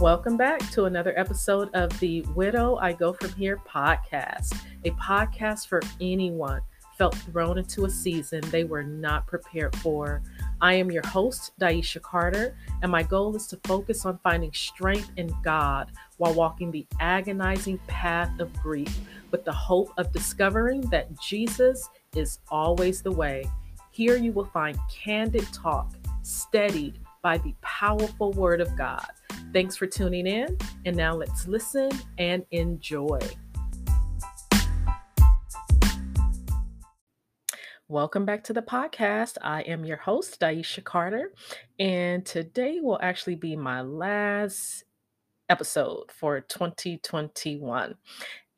Welcome back to another episode of the Widow I Go From Here podcast, a podcast for anyone felt thrown into a season they were not prepared for. I am your host, Daisha Carter, and my goal is to focus on finding strength in God while walking the agonizing path of grief with the hope of discovering that Jesus is always the way. Here you will find candid talk, steadied by the powerful Word of God. Thanks for tuning in, and now let's listen and enjoy. Welcome back to the podcast. I am your host, Daisha Carter, and today will actually be my last episode for 2021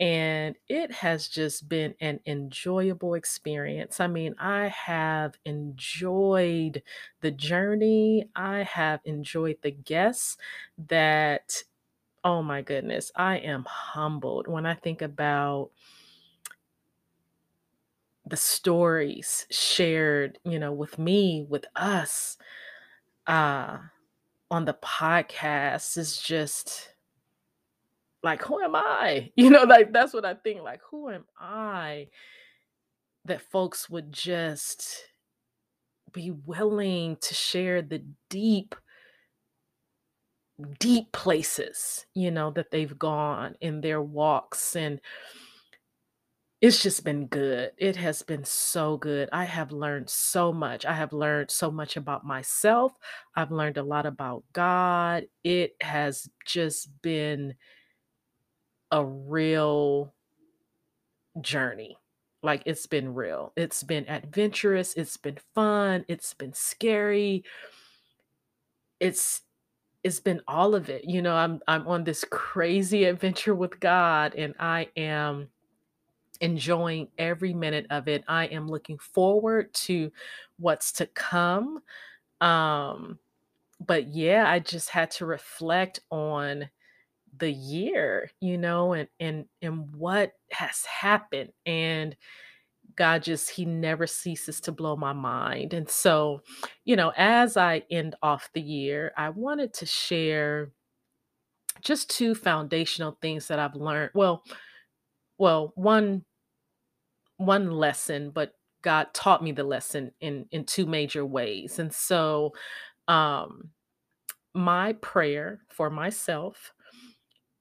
and it has just been an enjoyable experience. I mean, I have enjoyed the journey, I have enjoyed the guests that, oh my goodness, I am humbled when I think about the stories shared, you know, with me, with us, uh, on the podcast is just like who am i you know like that's what i think like who am i that folks would just be willing to share the deep deep places you know that they've gone in their walks and it's just been good. It has been so good. I have learned so much. I have learned so much about myself. I've learned a lot about God. It has just been a real journey. Like it's been real. It's been adventurous, it's been fun, it's been scary. It's it's been all of it. You know, I'm I'm on this crazy adventure with God and I am enjoying every minute of it. I am looking forward to what's to come. Um but yeah, I just had to reflect on the year, you know, and and and what has happened and God just he never ceases to blow my mind. And so, you know, as I end off the year, I wanted to share just two foundational things that I've learned. Well, well, one one lesson, but God taught me the lesson in in two major ways. And so um my prayer for myself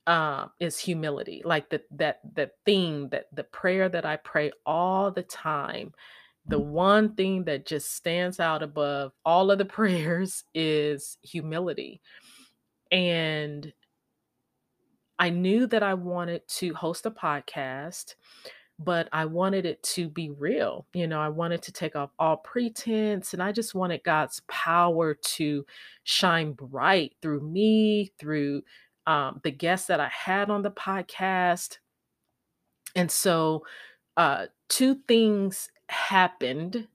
um, is humility. Like the, that that thing that the prayer that I pray all the time, the one thing that just stands out above all of the prayers is humility. And I knew that I wanted to host a podcast, but I wanted it to be real. You know, I wanted to take off all pretense and I just wanted God's power to shine bright through me, through um, the guests that I had on the podcast. And so, uh, two things happened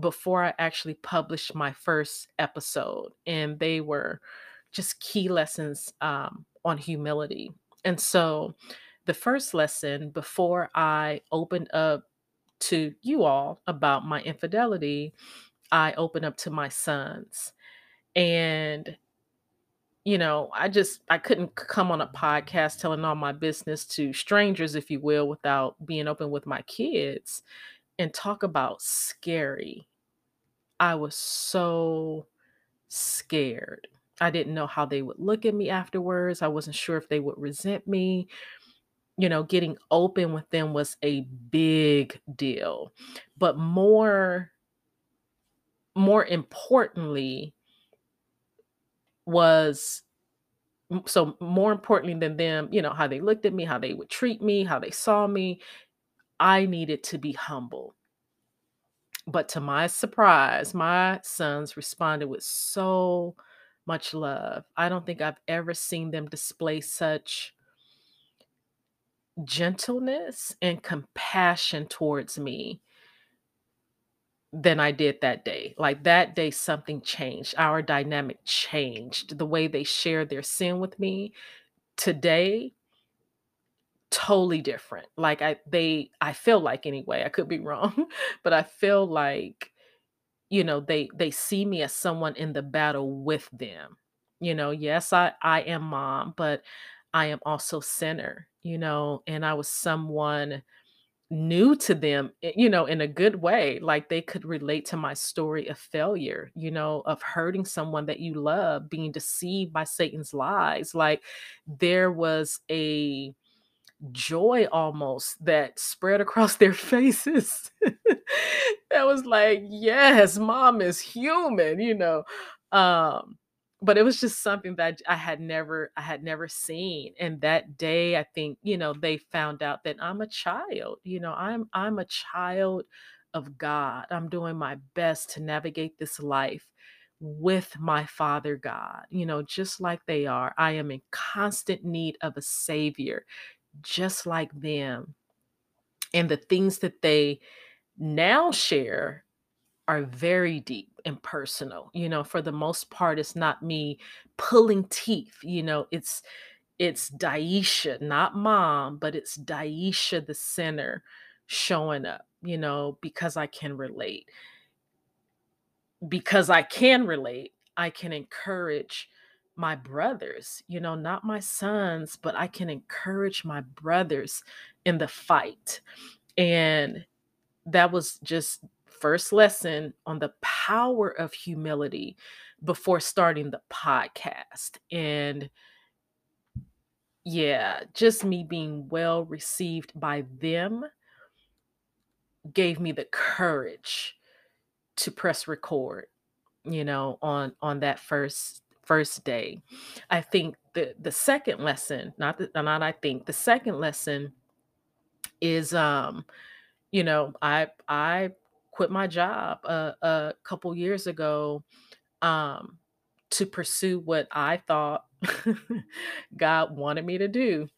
before I actually published my first episode, and they were just key lessons um, on humility. And so, the first lesson before I opened up to you all about my infidelity, I opened up to my sons. And you know, I just I couldn't come on a podcast telling all my business to strangers, if you will, without being open with my kids and talk about scary. I was so scared. I didn't know how they would look at me afterwards. I wasn't sure if they would resent me. You know, getting open with them was a big deal. But more more importantly, was so more importantly than them, you know, how they looked at me, how they would treat me, how they saw me, I needed to be humble. But to my surprise, my sons responded with so much love. I don't think I've ever seen them display such gentleness and compassion towards me than I did that day. Like that day, something changed. Our dynamic changed. The way they shared their sin with me today, totally different. Like I, they, I feel like anyway, I could be wrong, but I feel like, you know, they, they see me as someone in the battle with them. You know, yes, I I am mom, but I am also sinner, you know, and I was someone new to them, eh, you know, in a good way. Like they could relate to my story of failure, you know, of hurting someone that you love, being deceived by Satan's lies. Like there was a joy almost that spread across their faces. that was like, yes, mom is human, you know. Um, but it was just something that I had never I had never seen. And that day, I think, you know, they found out that I'm a child, you know, I'm I'm a child of God. I'm doing my best to navigate this life with my Father God, you know, just like they are. I am in constant need of a savior just like them. And the things that they now share are very deep and personal. You know, for the most part, it's not me pulling teeth. You know, it's it's Daisha, not mom, but it's Daisha the sinner showing up, you know, because I can relate. Because I can relate, I can encourage my brothers, you know, not my sons, but I can encourage my brothers in the fight. And that was just first lesson on the power of humility before starting the podcast. And yeah, just me being well received by them gave me the courage to press record, you know, on on that first first day. I think the the second lesson, not that not I think, the second lesson is um, you know, I I quit my job a, a couple years ago um to pursue what I thought God wanted me to do.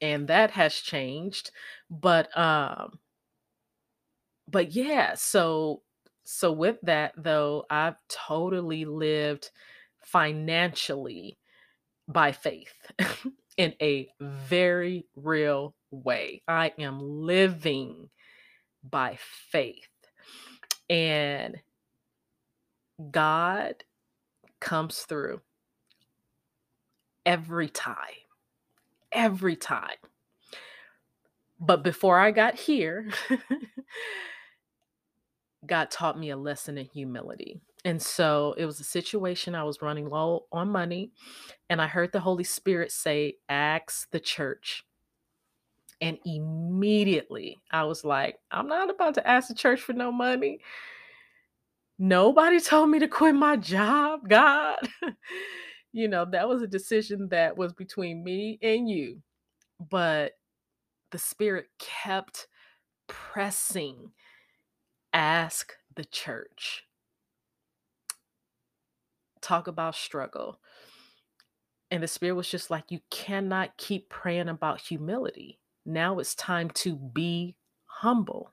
And that has changed. But um but yeah, so so with that though, I've totally lived financially by faith in a very real way. I am living by faith. And God comes through every time. Every time. But before I got here, God taught me a lesson in humility. And so it was a situation I was running low on money, and I heard the Holy Spirit say, Ask the church. And immediately I was like, I'm not about to ask the church for no money. Nobody told me to quit my job, God. you know, that was a decision that was between me and you. But the Spirit kept pressing ask the church. Talk about struggle. And the Spirit was just like, you cannot keep praying about humility. Now it's time to be humble,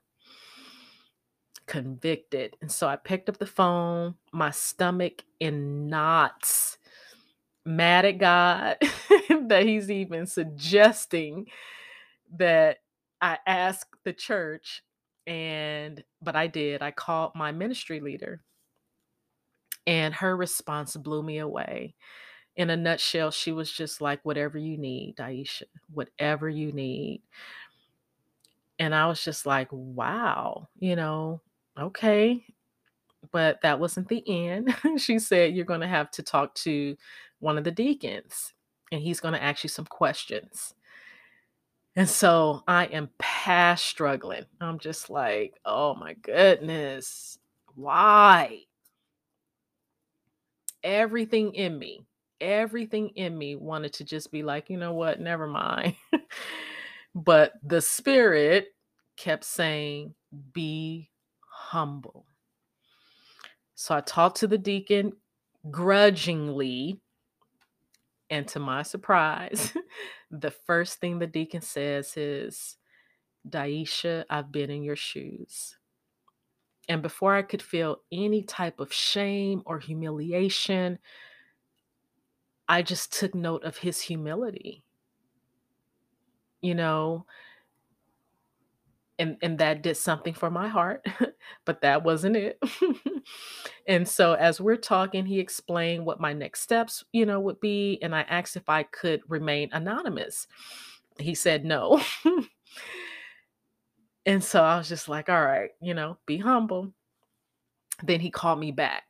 convicted. And so I picked up the phone, my stomach in knots, mad at God that He's even suggesting that I ask the church and but I did. I called my ministry leader and her response blew me away. In a nutshell, she was just like, whatever you need, Daisha, whatever you need. And I was just like, wow, you know, okay. But that wasn't the end. she said, you're going to have to talk to one of the deacons and he's going to ask you some questions. And so I am past struggling. I'm just like, oh my goodness, why? Everything in me, everything in me wanted to just be like, you know what, never mind. but the spirit kept saying, be humble. So I talked to the deacon grudgingly and to my surprise, the first thing the deacon says is, Daisha, I've been in your shoes. And before I could feel any type of shame or humiliation, I just took note of his humility. You know, and and that did something for my heart, but that wasn't it. and so as we're talking, he explained what my next steps, you know, would be, and I asked if I could remain anonymous. He said no. and so I was just like, all right, you know, be humble. Then he called me back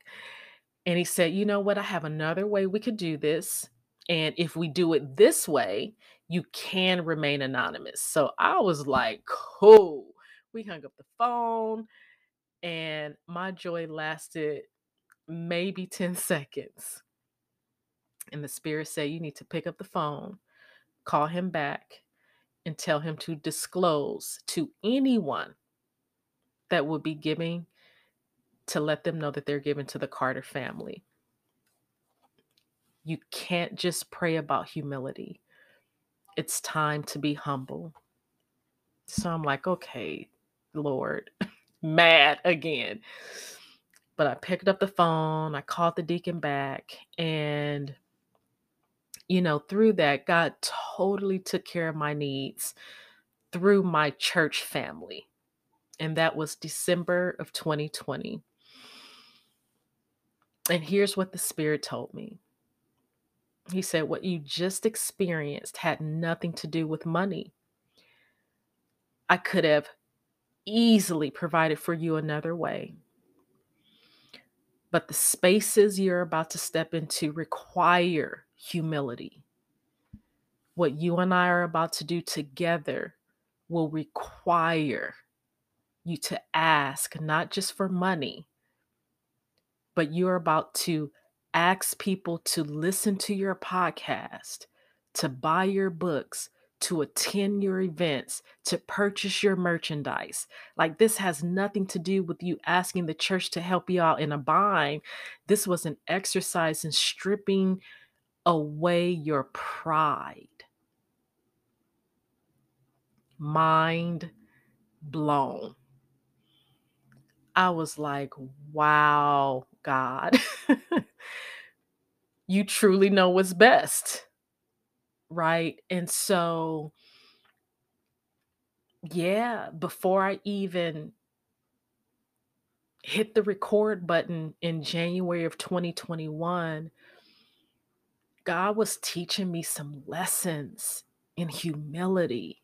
and he said, you know what? I have another way we could do this. And if we do it this way, you can remain anonymous. So I was like, cool. We hung up the phone, and my joy lasted maybe 10 seconds. And the spirit said, You need to pick up the phone, call him back, and tell him to disclose to anyone that will be giving to let them know that they're given to the Carter family. You can't just pray about humility. It's time to be humble. So I'm like, okay, Lord, mad again. But I picked up the phone, I called the deacon back, and you know, through that, God totally took care of my needs through my church family. And that was December of 2020. And here's what the Spirit told me He said, What you just experienced had nothing to do with money. I could have easily provided for you another way. But the spaces you're about to step into require humility. What you and I are about to do together will require you to ask not just for money, but you're about to ask people to listen to your podcast, to buy your books, to attend your events, to purchase your merchandise. Like this has nothing to do with you asking the church to help you out in a bind. This was an exercise in stripping away your pride. Mind blown. I was like, wow, God, you truly know what's best right? And so, yeah, before I even hit the record button in January of 2021, God was teaching me some lessons in humility,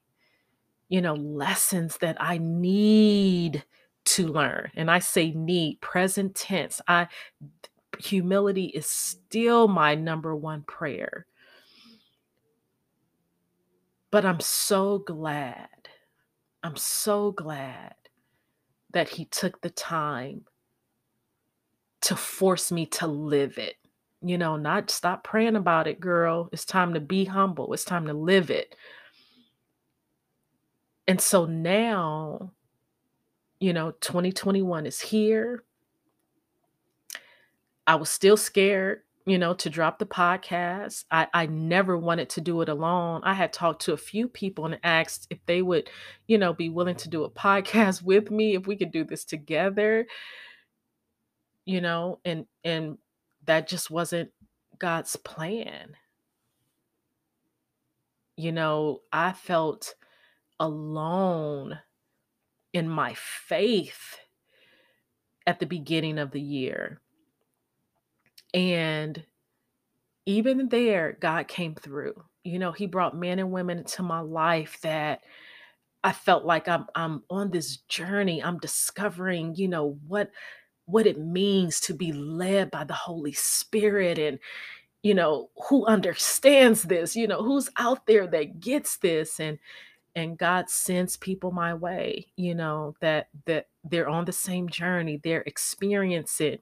you know, lessons that I need to learn. And I say need, present tense. I humility is still my number one prayer but I'm so glad, I'm so glad that he took the time to force me to live it. You know, not stop praying about it, girl. It's time to be humble. It's time to live it. And so now, you know, 2021 is here. I was still scared you know, to drop the podcast. I, I never wanted to do it alone. I had talked to a few people and asked if they would, you know, be willing to do a podcast with me, if we could do this together, you know, and and that just wasn't God's plan. You know, I felt alone in my faith at the beginning of the year and even there, God came through. You know, He brought men and women into my life that I felt like I'm I'm on this journey. I'm discovering, you know, what what it means to be led by the Holy Spirit and you know, who understands this, you know, who's out there that gets this and and God sends people my way, you know, that that they're on the same journey, they're experiencing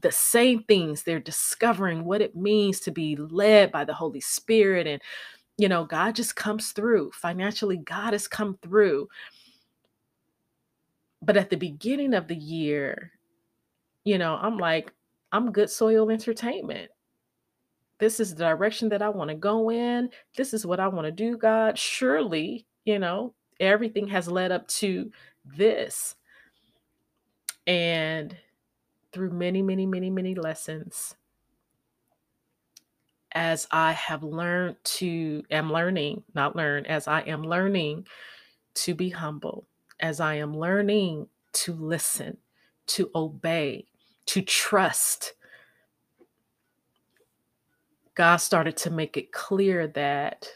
the same things. They're discovering what it means to be led by the Holy Spirit. And, you know, God just comes through. Financially, God has come through. But at the beginning of the year, you know, I'm like, I'm good soil entertainment. This is the direction that I want to go in. This is what I want to do, God. Surely, you know, everything has led up to this. And through many, many, many, many lessons as I have learned to, am learning, not learn, as I am learning to be humble, as I am learning to listen, to obey, to trust, God started to make it clear that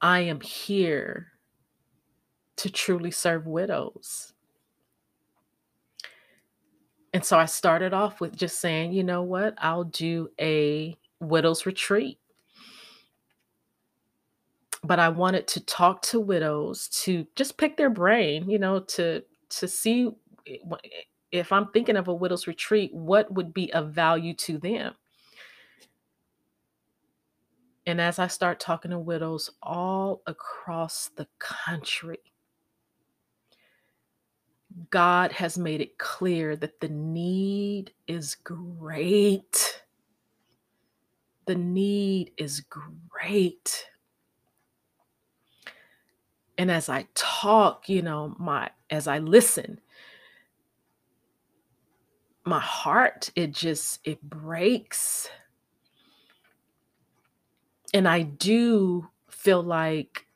I am here to truly serve widows. And so I started off with just saying, you know what, I'll do a widow's retreat. But I wanted to talk to widows to just pick their brain, you know, to to see eh, eh, if I'm thinking of a widow's retreat, what would be of value to them? And as I start talking to widows all across the country, God has made it clear that the need is great. The need is great. And as I talk, you know, my as I listen, my heart it just it breaks. And I do feel like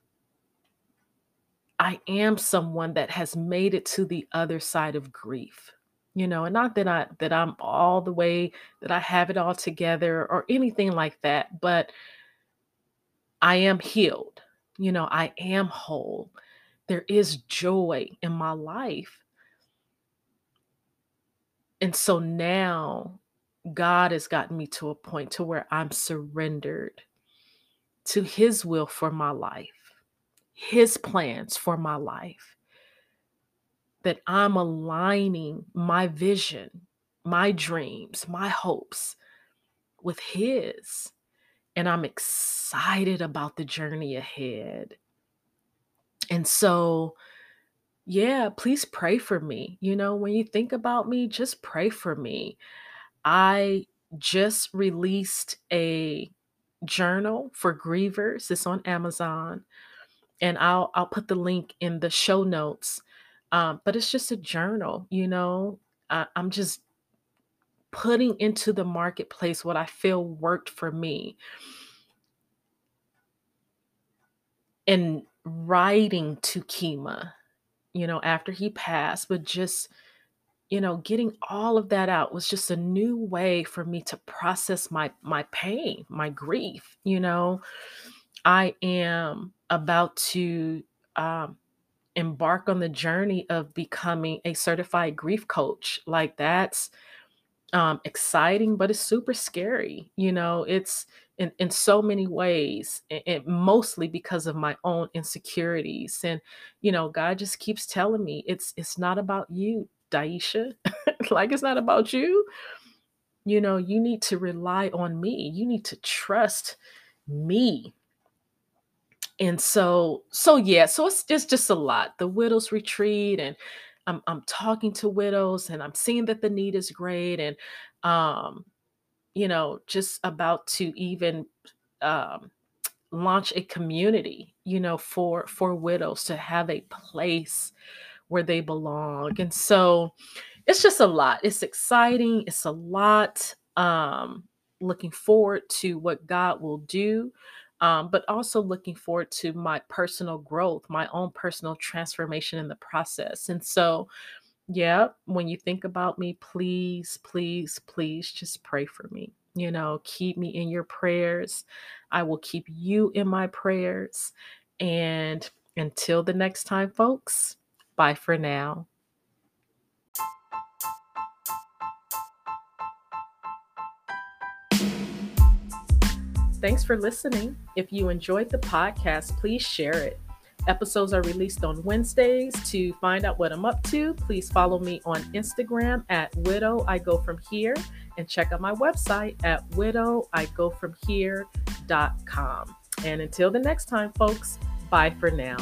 I am someone that has made it to the other side of grief. You know, and not that I that I'm all the way that I have it all together or anything like that, but I am healed. You know, I am whole. There is joy in my life. And so now God has gotten me to a point to where I'm surrendered to his will for my life his plans for my life. That I'm aligning my vision, my dreams, my hopes with his. And I'm excited about the journey ahead. And so, yeah, please pray for me. You know, when you think about me, just pray for me. I just released a journal for grievers. It's on Amazon and I'll I'll put the link in the show notes. Um, but it's just a journal, you know. I, I'm just putting into the marketplace what I feel worked for me. And writing to Kima, you know, after he passed, but just, you know, getting all of that out was just a new way for me to process my my pain, my grief, you know. I am about to um, embark on the journey of becoming a certified grief coach. Like that's um, exciting, but it's super scary. You know, it's in, in so many ways, and, mostly because of my own insecurities. And you know, God just keeps telling me it's it's not about you, Daisha. like it's not about you. You know, you need to rely on me. You need to trust me and so so yeah so it's, it's just a lot the widows retreat and I'm, I'm talking to widows and i'm seeing that the need is great and um you know just about to even um launch a community you know for for widows to have a place where they belong and so it's just a lot it's exciting it's a lot um looking forward to what god will do um, but also looking forward to my personal growth, my own personal transformation in the process. And so, yeah, when you think about me, please, please, please just pray for me. You know, keep me in your prayers. I will keep you in my prayers. And until the next time, folks, bye for now. Thanks for listening. If you enjoyed the podcast, please share it. Episodes are released on Wednesdays. To find out what I'm up to, please follow me on Instagram at Widow I Go From Here and check out my website at widowigofromhere.com. And until the next time, folks, bye for now.